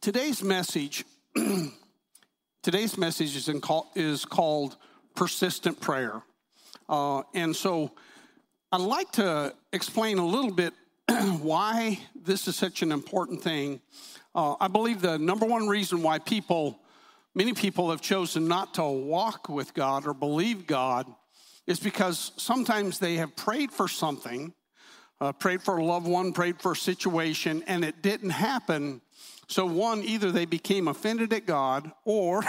Today's message, today's message is, call, is called persistent prayer. Uh, and so I'd like to explain a little bit why this is such an important thing. Uh, I believe the number one reason why people, many people have chosen not to walk with God or believe God is because sometimes they have prayed for something, uh, prayed for a loved one, prayed for a situation, and it didn't happen so, one, either they became offended at God, or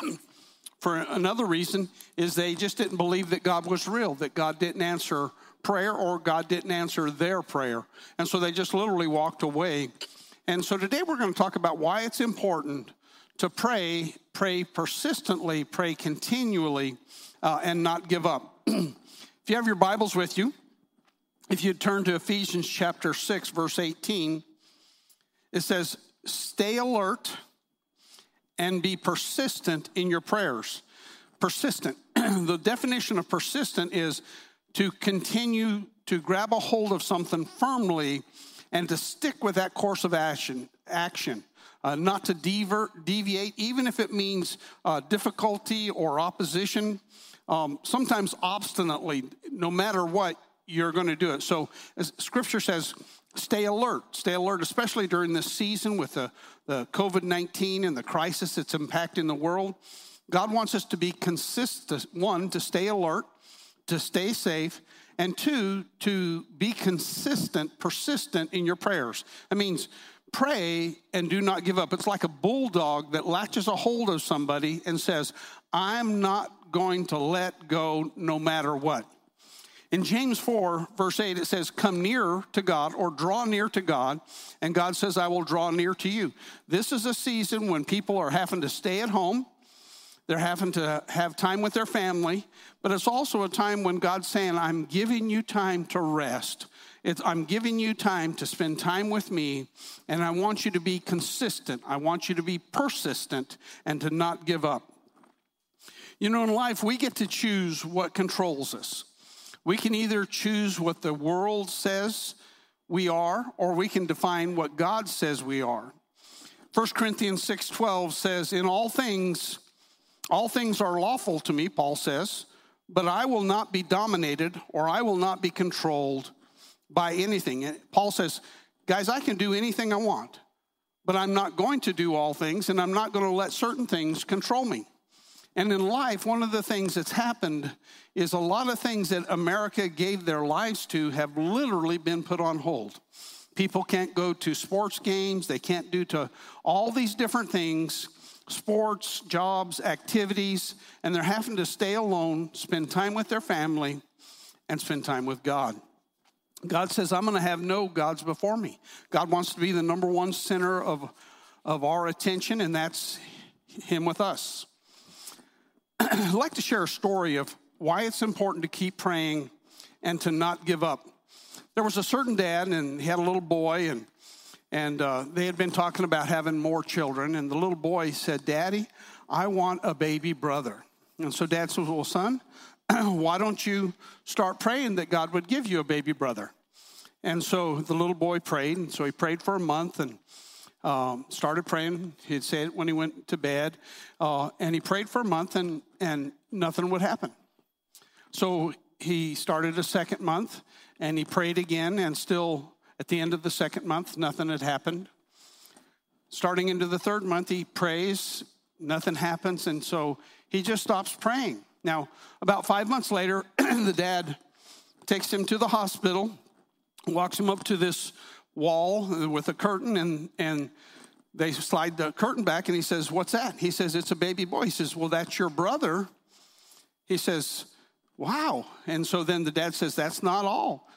for another reason, is they just didn't believe that God was real, that God didn't answer prayer, or God didn't answer their prayer. And so they just literally walked away. And so today we're going to talk about why it's important to pray, pray persistently, pray continually, uh, and not give up. if you have your Bibles with you, if you turn to Ephesians chapter 6, verse 18, it says, stay alert and be persistent in your prayers. Persistent. the definition of persistent is to continue to grab a hold of something firmly and to stick with that course of action. Action. Uh, not to divert, deviate, even if it means uh, difficulty or opposition. Um, sometimes obstinately, no matter what, you're going to do it. So, as Scripture says, stay alert. Stay alert, especially during this season with the, the COVID 19 and the crisis that's impacting the world. God wants us to be consistent, one, to stay alert, to stay safe, and two, to be consistent, persistent in your prayers. That means pray and do not give up. It's like a bulldog that latches a hold of somebody and says, I'm not going to let go no matter what. In James 4, verse 8, it says, Come near to God or draw near to God, and God says, I will draw near to you. This is a season when people are having to stay at home, they're having to have time with their family, but it's also a time when God's saying, I'm giving you time to rest. It's, I'm giving you time to spend time with me, and I want you to be consistent. I want you to be persistent and to not give up. You know, in life, we get to choose what controls us. We can either choose what the world says we are, or we can define what God says we are. 1 Corinthians 6:12 says, "In all things, all things are lawful to me," Paul says, "but I will not be dominated or I will not be controlled by anything." And Paul says, "Guys, I can do anything I want, but I'm not going to do all things and I'm not going to let certain things control me." And in life, one of the things that's happened is a lot of things that America gave their lives to have literally been put on hold. People can't go to sports games, they can't do to all these different things sports, jobs, activities, and they're having to stay alone, spend time with their family, and spend time with God. God says, I'm going to have no gods before me. God wants to be the number one center of, of our attention, and that's Him with us. I'd like to share a story of why it's important to keep praying and to not give up. There was a certain dad, and he had a little boy, and and uh, they had been talking about having more children. And the little boy said, "Daddy, I want a baby brother." And so Dad said, "Well, son, why don't you start praying that God would give you a baby brother?" And so the little boy prayed, and so he prayed for a month, and um, started praying. He'd say it when he went to bed. Uh, and he prayed for a month and, and nothing would happen. So he started a second month and he prayed again, and still at the end of the second month, nothing had happened. Starting into the third month, he prays, nothing happens, and so he just stops praying. Now, about five months later, the dad takes him to the hospital, walks him up to this wall with a curtain and, and they slide the curtain back and he says, What's that? He says, It's a baby boy. He says, Well, that's your brother. He says, Wow. And so then the dad says, That's not all.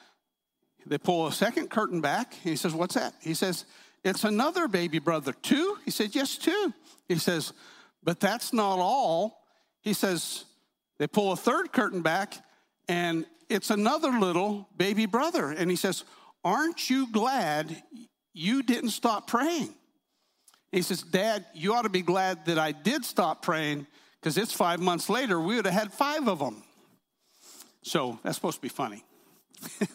They pull a second curtain back. He says, What's that? He says, It's another baby brother. Two? He said, Yes, two. He says, But that's not all. He says, They pull a third curtain back and it's another little baby brother. And he says, Aren't you glad you didn't stop praying? He says, Dad, you ought to be glad that I did stop praying because it's five months later, we would have had five of them. So that's supposed to be funny.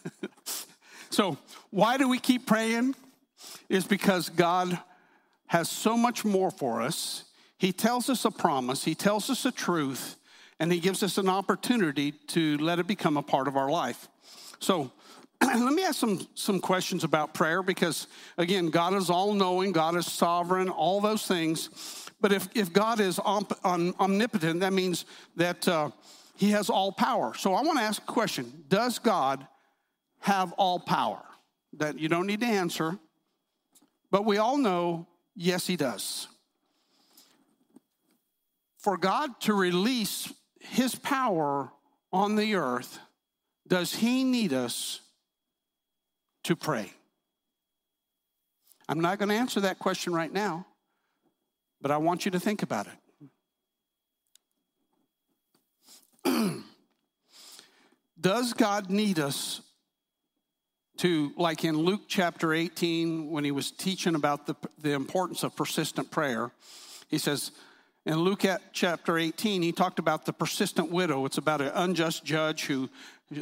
so, why do we keep praying? Is because God has so much more for us. He tells us a promise, He tells us a truth, and He gives us an opportunity to let it become a part of our life. So, let me ask some, some questions about prayer because, again, God is all knowing, God is sovereign, all those things. But if, if God is om, omnipotent, that means that uh, He has all power. So I want to ask a question Does God have all power? That you don't need to answer, but we all know, yes, He does. For God to release His power on the earth, does He need us to pray? I'm not going to answer that question right now, but I want you to think about it. Does God need us to, like in Luke chapter 18, when he was teaching about the, the importance of persistent prayer, he says, in Luke chapter 18, he talked about the persistent widow. It's about an unjust judge who,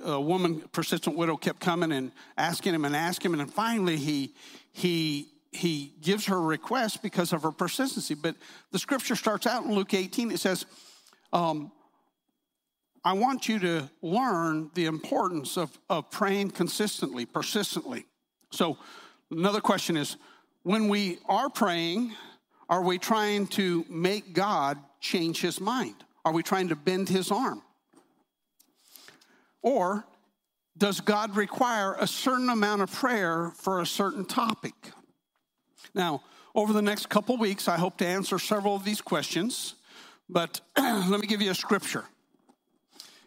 a woman, persistent widow, kept coming and asking him and asking him, and finally he, he, he gives her a request because of her persistency. But the scripture starts out in Luke 18, it says, um, I want you to learn the importance of, of praying consistently, persistently. So, another question is when we are praying, are we trying to make God change his mind? Are we trying to bend his arm? Or does God require a certain amount of prayer for a certain topic? Now, over the next couple weeks, I hope to answer several of these questions, but let me give you a scripture.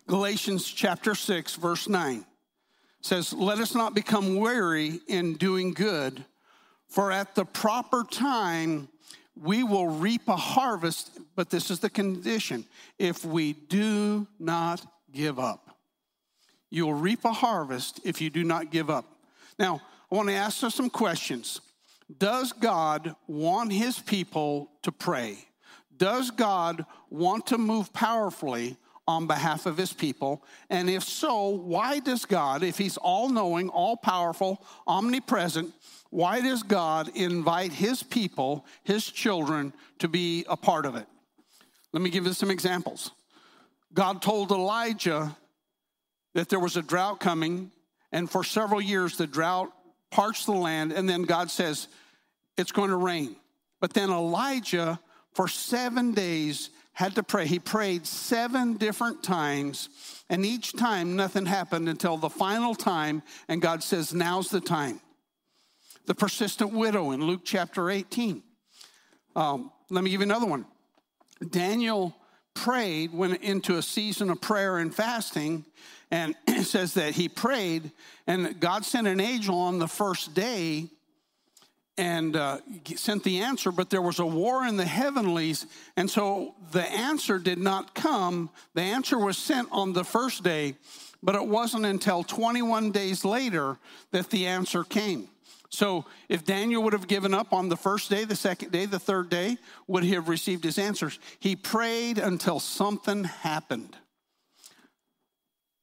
Galatians chapter 6, verse 9 says, Let us not become weary in doing good, for at the proper time we will reap a harvest, but this is the condition if we do not give up. You will reap a harvest if you do not give up. Now, I want to ask us some questions. Does God want his people to pray? Does God want to move powerfully on behalf of his people? And if so, why does God, if he's all knowing, all powerful, omnipresent, why does God invite his people, his children, to be a part of it? Let me give you some examples. God told Elijah that there was a drought coming, and for several years the drought parched the land, and then God says, It's going to rain. But then Elijah, for seven days, had to pray. He prayed seven different times, and each time nothing happened until the final time, and God says, Now's the time the persistent widow in Luke chapter 18. Um, let me give you another one. Daniel prayed, went into a season of prayer and fasting, and says that he prayed, and God sent an angel on the first day and uh, sent the answer, but there was a war in the heavenlies, and so the answer did not come. The answer was sent on the first day, but it wasn't until 21 days later that the answer came. So if Daniel would have given up on the first day, the second day, the third day, would he have received his answers? He prayed until something happened.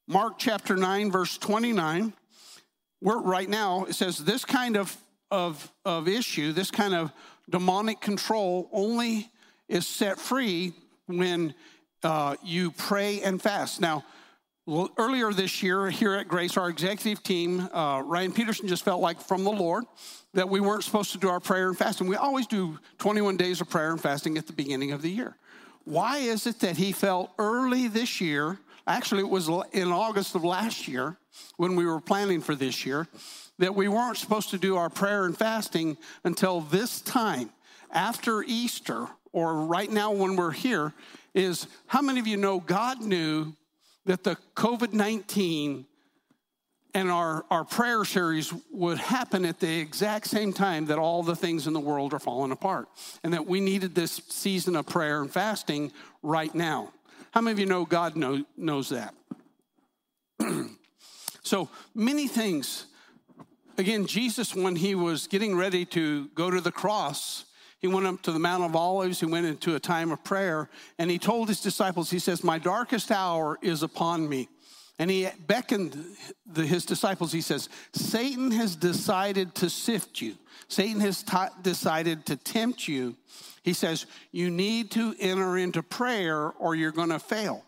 Mark chapter 9, verse 29, we're, right now, it says this kind of, of, of issue, this kind of demonic control only is set free when uh, you pray and fast. Now, earlier this year, here at Grace, our executive team, uh, Ryan Peterson just felt like from the Lord that we weren't supposed to do our prayer and fasting. We always do 21 days of prayer and fasting at the beginning of the year. Why is it that he felt early this year? Actually, it was in August of last year when we were planning for this year that we weren't supposed to do our prayer and fasting until this time after Easter or right now when we're here. Is how many of you know God knew that the COVID 19 and our, our prayer series would happen at the exact same time that all the things in the world are falling apart, and that we needed this season of prayer and fasting right now. How many of you know God know, knows that? so many things. Again, Jesus, when he was getting ready to go to the cross, he went up to the Mount of Olives. He went into a time of prayer and he told his disciples, He says, My darkest hour is upon me. And he beckoned the, his disciples. He says, Satan has decided to sift you. Satan has t- decided to tempt you. He says, You need to enter into prayer or you're going to fail.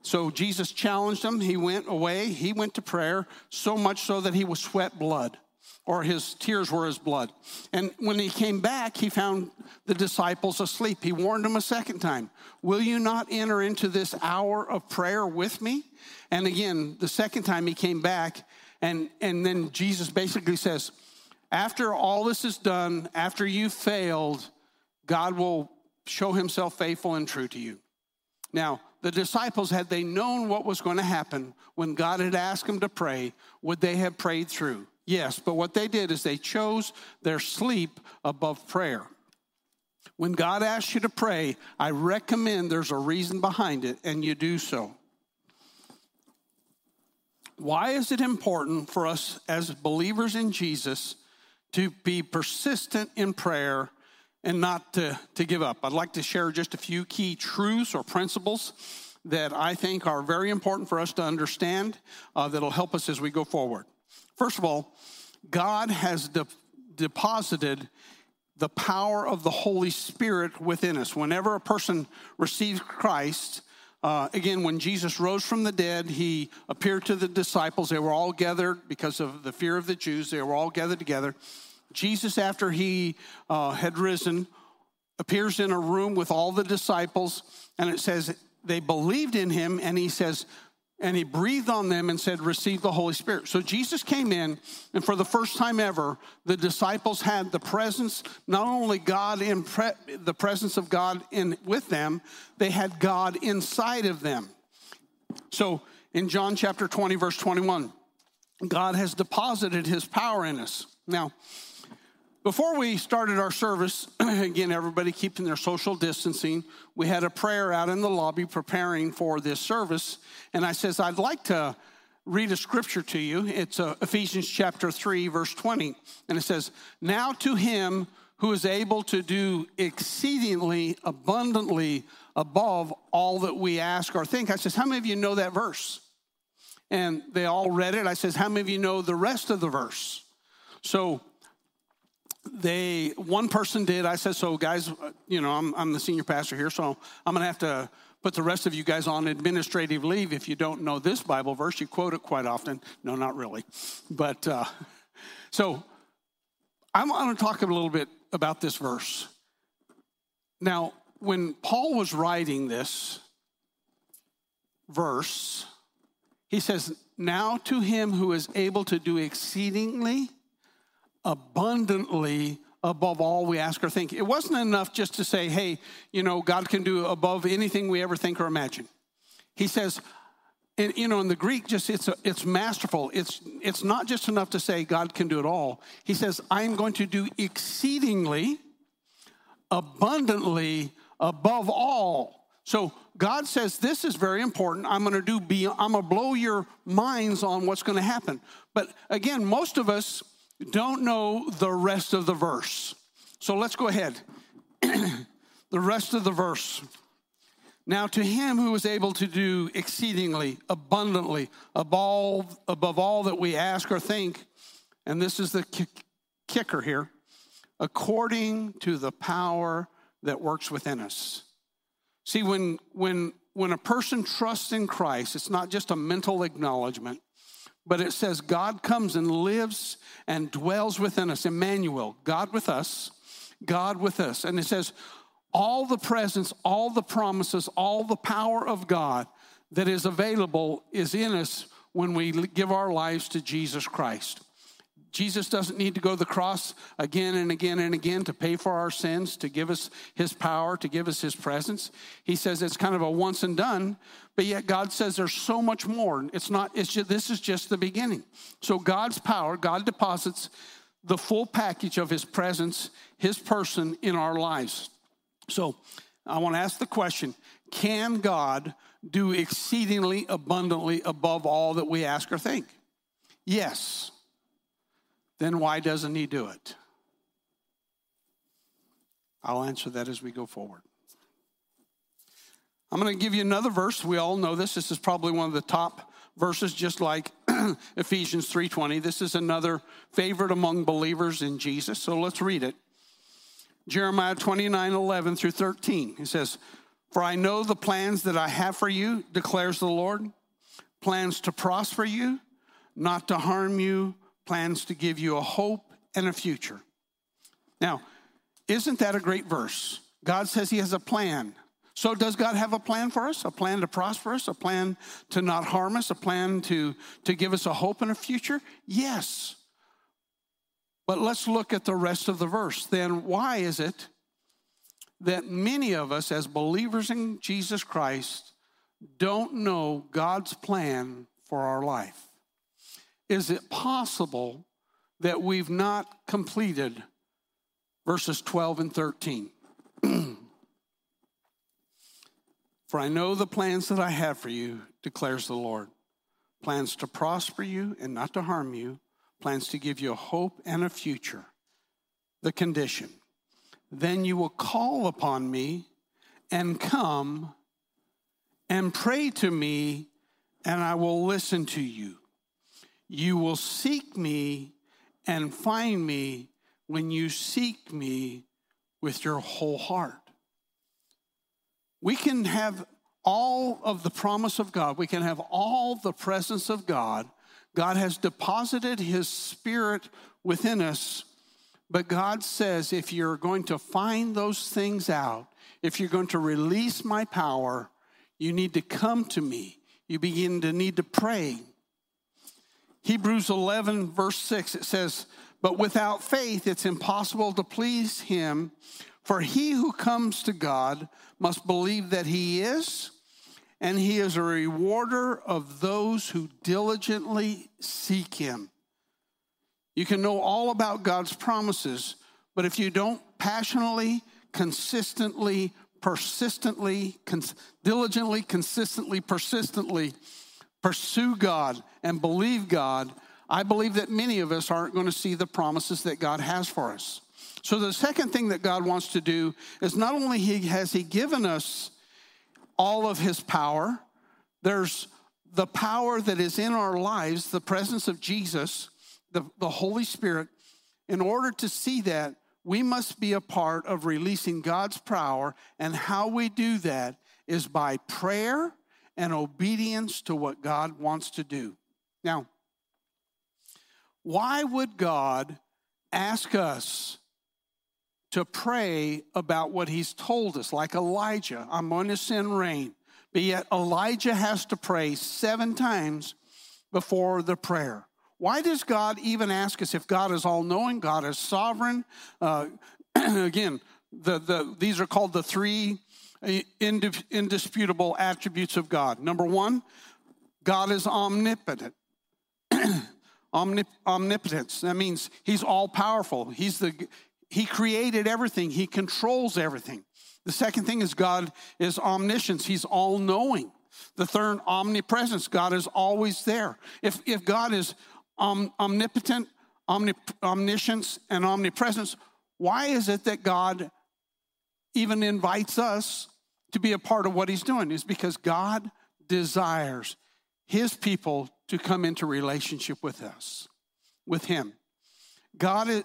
So Jesus challenged him. He went away. He went to prayer, so much so that he was sweat blood, or his tears were his blood. And when he came back, he found the disciples asleep. He warned them a second time Will you not enter into this hour of prayer with me? And again, the second time he came back, and, and then Jesus basically says, After all this is done, after you failed, God will show himself faithful and true to you. Now, the disciples, had they known what was going to happen when God had asked them to pray, would they have prayed through? Yes, but what they did is they chose their sleep above prayer. When God asks you to pray, I recommend there's a reason behind it and you do so. Why is it important for us as believers in Jesus to be persistent in prayer and not to, to give up. I'd like to share just a few key truths or principles that I think are very important for us to understand uh, that'll help us as we go forward. First of all, God has de- deposited the power of the Holy Spirit within us. Whenever a person receives Christ, uh, again, when Jesus rose from the dead, he appeared to the disciples. They were all gathered because of the fear of the Jews. They were all gathered together. Jesus, after he uh, had risen, appears in a room with all the disciples, and it says they believed in him, and he says, and he breathed on them and said, Receive the Holy Spirit. So Jesus came in, and for the first time ever, the disciples had the presence, not only God in pre- the presence of God in with them, they had God inside of them. So in John chapter 20, verse 21, God has deposited his power in us. Now, before we started our service, again, everybody keeping their social distancing, we had a prayer out in the lobby preparing for this service. And I says, I'd like to read a scripture to you. It's uh, Ephesians chapter 3, verse 20. And it says, Now to him who is able to do exceedingly abundantly above all that we ask or think. I says, How many of you know that verse? And they all read it. I says, How many of you know the rest of the verse? So they one person did. I said so guys you know i'm, I'm the senior pastor here so i'm going to have to put the rest of you guys on administrative leave if you don't know this bible verse. You quote it quite often. No not really. But uh, so i want to talk a little bit about this verse. Now when paul was writing this verse he says now to him who is able to do exceedingly abundantly above all we ask or think. It wasn't enough just to say, hey, you know, God can do above anything we ever think or imagine. He says, and you know, in the Greek, just it's a, it's masterful. It's it's not just enough to say God can do it all. He says, I'm going to do exceedingly, abundantly, above all. So God says this is very important. I'm going to do be I'm going to blow your minds on what's going to happen. But again, most of us don't know the rest of the verse. So let's go ahead. the rest of the verse. Now, to him who is able to do exceedingly abundantly above, above all that we ask or think, and this is the kicker here, according to the power that works within us. See, when, when, when a person trusts in Christ, it's not just a mental acknowledgement, but it says God comes and lives and dwells within us. Emmanuel, God with us, God with us. And it says, all the presence, all the promises, all the power of God that is available is in us when we give our lives to Jesus Christ. Jesus doesn't need to go to the cross again and again and again to pay for our sins, to give us his power, to give us his presence. He says it's kind of a once and done, but yet God says there's so much more. It's not, it's just, this is just the beginning. So God's power, God deposits the full package of his presence, his person in our lives. So I want to ask the question can God do exceedingly abundantly above all that we ask or think? Yes then why doesn't he do it? I'll answer that as we go forward. I'm going to give you another verse. We all know this. This is probably one of the top verses just like Ephesians 3:20. This is another favorite among believers in Jesus. So let's read it. Jeremiah 29, 11 through 13. He says, For I know the plans that I have for you, declares the Lord plans to prosper you, not to harm you, plans to give you a hope and a future. Now, isn't that a great verse? God says He has a plan. So, does God have a plan for us? A plan to prosper us? A plan to not harm us? A plan to, to give us a hope and a future? Yes. But let's look at the rest of the verse. Then, why is it that many of us, as believers in Jesus Christ, don't know God's plan for our life? Is it possible that we've not completed verses 12 and 13? for I know the plans that I have for you, declares the Lord plans to prosper you and not to harm you plans to give you a hope and a future. The condition. Then you will call upon me and come and pray to me, and I will listen to you. You will seek me and find me when you seek me with your whole heart. We can have all of the promise of God, we can have all the presence of God God has deposited His Spirit within us, but God says if you're going to find those things out, if you're going to release my power, you need to come to me. You begin to need to pray. Hebrews 11, verse 6, it says, But without faith, it's impossible to please Him, for he who comes to God must believe that He is and he is a rewarder of those who diligently seek him. You can know all about God's promises, but if you don't passionately, consistently, persistently, cons- diligently, consistently, persistently pursue God and believe God, I believe that many of us aren't going to see the promises that God has for us. So the second thing that God wants to do is not only has he given us all of his power. There's the power that is in our lives, the presence of Jesus, the, the Holy Spirit. In order to see that, we must be a part of releasing God's power. And how we do that is by prayer and obedience to what God wants to do. Now, why would God ask us to pray about what he's told us, like Elijah, I'm going to send rain. But yet Elijah has to pray seven times before the prayer. Why does God even ask us if God is all knowing, God is sovereign? Uh, again, the, the, these are called the three indisputable attributes of God. Number one, God is omnipotent. Omnip- omnipotence. That means he's all powerful. He's the he created everything, He controls everything. The second thing is God is omniscience, He's all knowing. The third, omnipresence, God is always there. If, if God is om, omnipotent, omnip, omniscience, and omnipresence, why is it that God even invites us to be a part of what He's doing? Is because God desires His people to come into relationship with us, with Him. God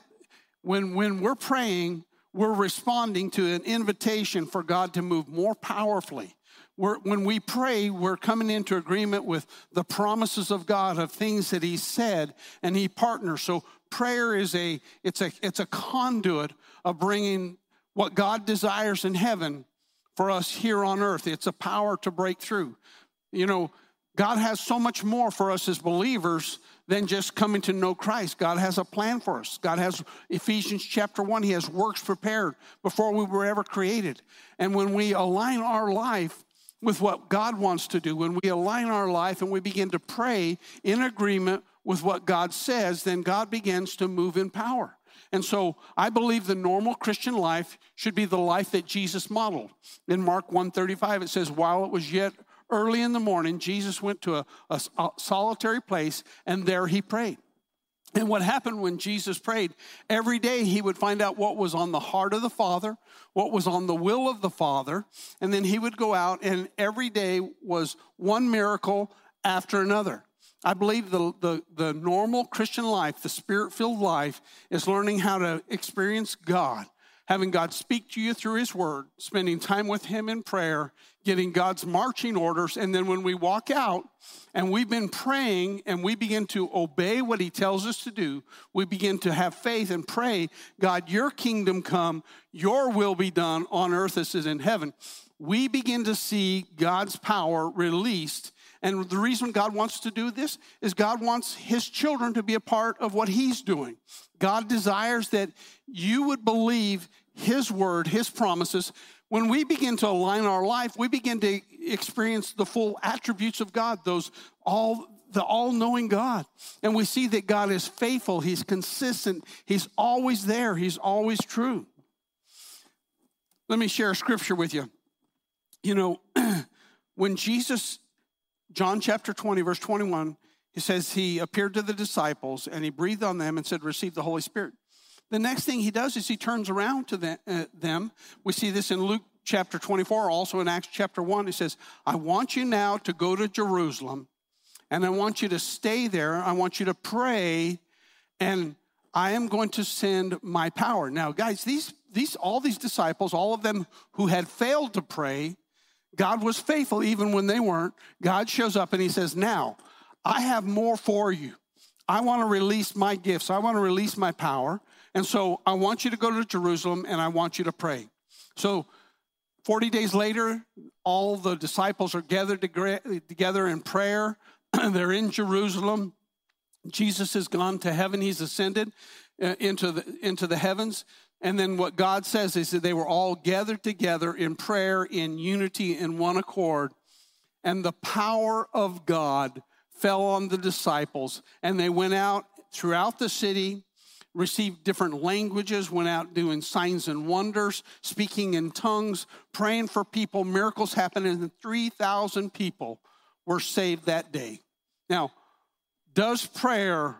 when, when we're praying, we're responding to an invitation for God to move more powerfully. We're, when we pray, we're coming into agreement with the promises of God of things that He said, and He partners. So prayer is a it's a it's a conduit of bringing what God desires in heaven for us here on earth. It's a power to break through. You know, God has so much more for us as believers than just coming to know Christ. God has a plan for us. God has Ephesians chapter 1, He has works prepared before we were ever created. And when we align our life with what God wants to do, when we align our life and we begin to pray in agreement with what God says, then God begins to move in power. And so I believe the normal Christian life should be the life that Jesus modeled. In Mark 135 it says while it was yet early in the morning, Jesus went to a, a, a solitary place and there he prayed. And what happened when Jesus prayed, every day he would find out what was on the heart of the Father, what was on the will of the Father, and then he would go out, and every day was one miracle after another. I believe the, the, the normal Christian life, the spirit filled life, is learning how to experience God, having God speak to you through His Word, spending time with Him in prayer, getting God's marching orders. And then when we walk out and we've been praying and we begin to obey what He tells us to do, we begin to have faith and pray, God, your kingdom come, your will be done on earth as it is in heaven. We begin to see God's power released and the reason God wants to do this is God wants his children to be a part of what he's doing. God desires that you would believe his word, his promises. When we begin to align our life, we begin to experience the full attributes of God, those all the all-knowing God. And we see that God is faithful, he's consistent, he's always there, he's always true. Let me share a scripture with you. You know, when Jesus John chapter 20, verse 21, he says he appeared to the disciples and he breathed on them and said, Receive the Holy Spirit. The next thing he does is he turns around to uh, them. We see this in Luke chapter 24, also in Acts chapter 1. He says, I want you now to go to Jerusalem and I want you to stay there. I want you to pray and I am going to send my power. Now, guys, these, these, all these disciples, all of them who had failed to pray, God was faithful even when they weren't. God shows up and he says, Now, I have more for you. I want to release my gifts, I want to release my power. And so I want you to go to Jerusalem and I want you to pray. So 40 days later, all the disciples are gathered together in prayer. They're in Jerusalem. Jesus has gone to heaven, he's ascended uh, into the, into the heavens. And then what God says is that they were all gathered together in prayer, in unity, in one accord. And the power of God fell on the disciples. And they went out throughout the city, received different languages, went out doing signs and wonders, speaking in tongues, praying for people. Miracles happened, and 3,000 people were saved that day. Now, does prayer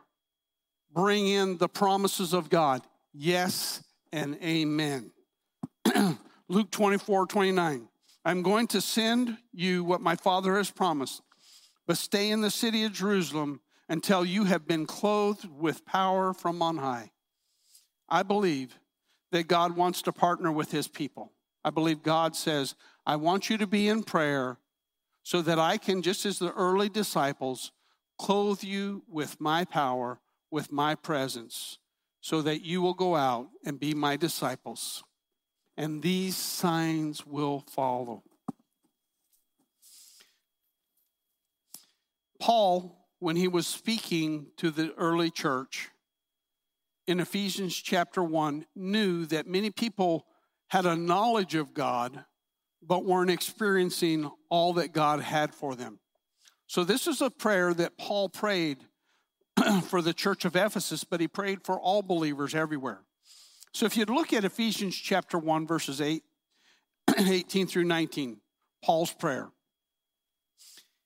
bring in the promises of God? Yes and amen. Luke 24, 29. I'm going to send you what my Father has promised, but stay in the city of Jerusalem until you have been clothed with power from on high. I believe that God wants to partner with his people. I believe God says, I want you to be in prayer so that I can, just as the early disciples, clothe you with my power, with my presence so that you will go out and be my disciples. And these signs will follow. Paul, when he was speaking to the early church in Ephesians chapter 1, knew that many people had a knowledge of God, but weren't experiencing all that God had for them. So, this is a prayer that Paul prayed for the church of Ephesus, but he prayed for all believers everywhere. So if you'd look at Ephesians chapter 1, verses 8, 18 through 19, Paul's prayer.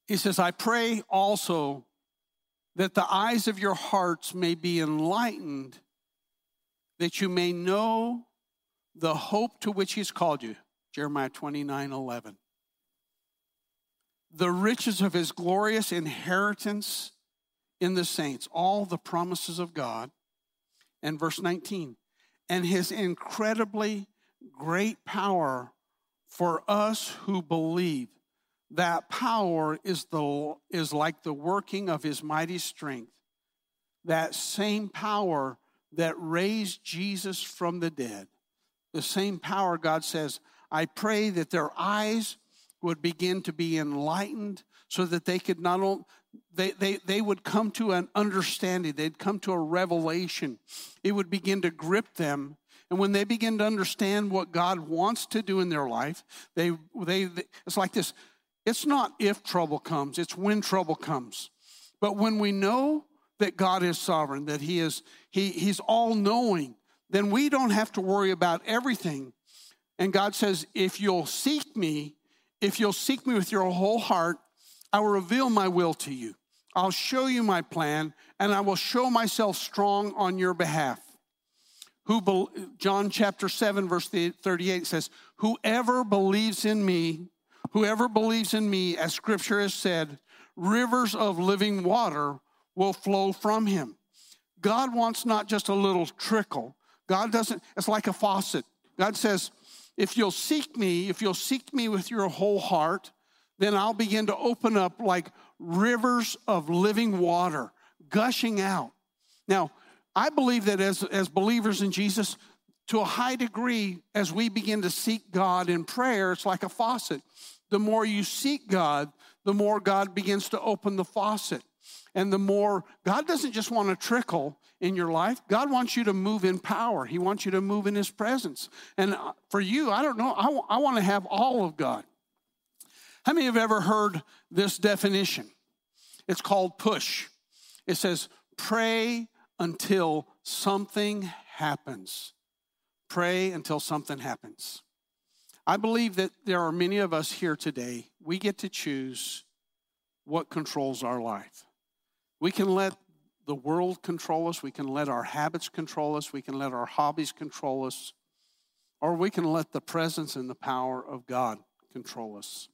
He says, I pray also that the eyes of your hearts may be enlightened, that you may know the hope to which he's called you. Jeremiah 29 11. The riches of his glorious inheritance in the saints, all the promises of God. And verse 19, and his incredibly great power for us who believe. That power is, the, is like the working of his mighty strength. That same power that raised Jesus from the dead. The same power, God says, I pray that their eyes would begin to be enlightened so that they could not only they, they, they would come to an understanding, they'd come to a revelation. It would begin to grip them. And when they begin to understand what God wants to do in their life, they, they, they it's like this it's not if trouble comes, it's when trouble comes. But when we know that God is sovereign, that He is he, He's all knowing, then we don't have to worry about everything. And God says, if you'll seek me, if you'll seek me with your whole heart, I will reveal my will to you. I'll show you my plan, and I will show myself strong on your behalf. Who John chapter 7, verse 38 says, Whoever believes in me Whoever believes in me, as scripture has said, rivers of living water will flow from him. God wants not just a little trickle. God doesn't, it's like a faucet. God says, if you'll seek me, if you'll seek me with your whole heart, then I'll begin to open up like rivers of living water gushing out. Now, I believe that as, as believers in Jesus, to a high degree, as we begin to seek God in prayer, it's like a faucet. The more you seek God, the more God begins to open the faucet. And the more, God doesn't just want to trickle in your life, God wants you to move in power. He wants you to move in His presence. And uh, for you, I don't know, I, w- I want to have all of God. How many have ever heard this definition? It's called push. It says, pray until something happens. Pray until something happens. I believe that there are many of us here today, we get to choose what controls our life. We can let the world control us, we can let our habits control us, we can let our hobbies control us, or we can let the presence and the power of God control us.